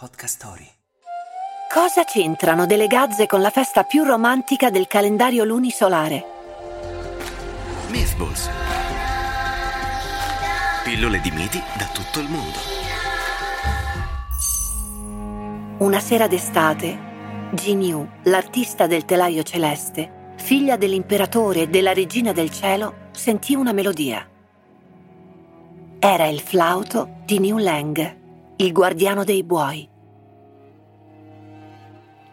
Podcast Story. Cosa c'entrano delle gazze con la festa più romantica del calendario lunisolare? Mythballs. Pillole di miti da tutto il mondo. Una sera d'estate, Jin Yu, l'artista del telaio celeste, figlia dell'imperatore e della regina del cielo, sentì una melodia. Era il flauto di Niu Leng, il guardiano dei buoi.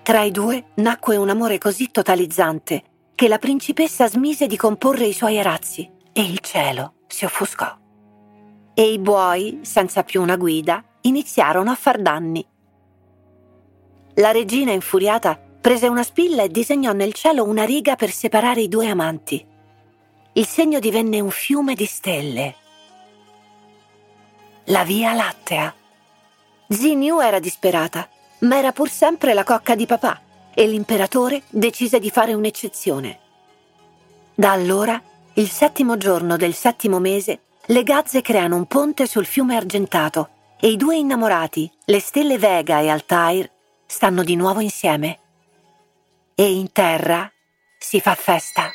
Tra i due nacque un amore così totalizzante che la principessa smise di comporre i suoi arazzi e il cielo si offuscò. E i buoi, senza più una guida, iniziarono a far danni. La regina, infuriata, prese una spilla e disegnò nel cielo una riga per separare i due amanti. Il segno divenne un fiume di stelle. La Via Lattea. Zinyu era disperata ma era pur sempre la cocca di papà e l'imperatore decise di fare un'eccezione. Da allora, il settimo giorno del settimo mese, le gazze creano un ponte sul fiume argentato e i due innamorati, le stelle Vega e Altair, stanno di nuovo insieme. E in terra si fa festa.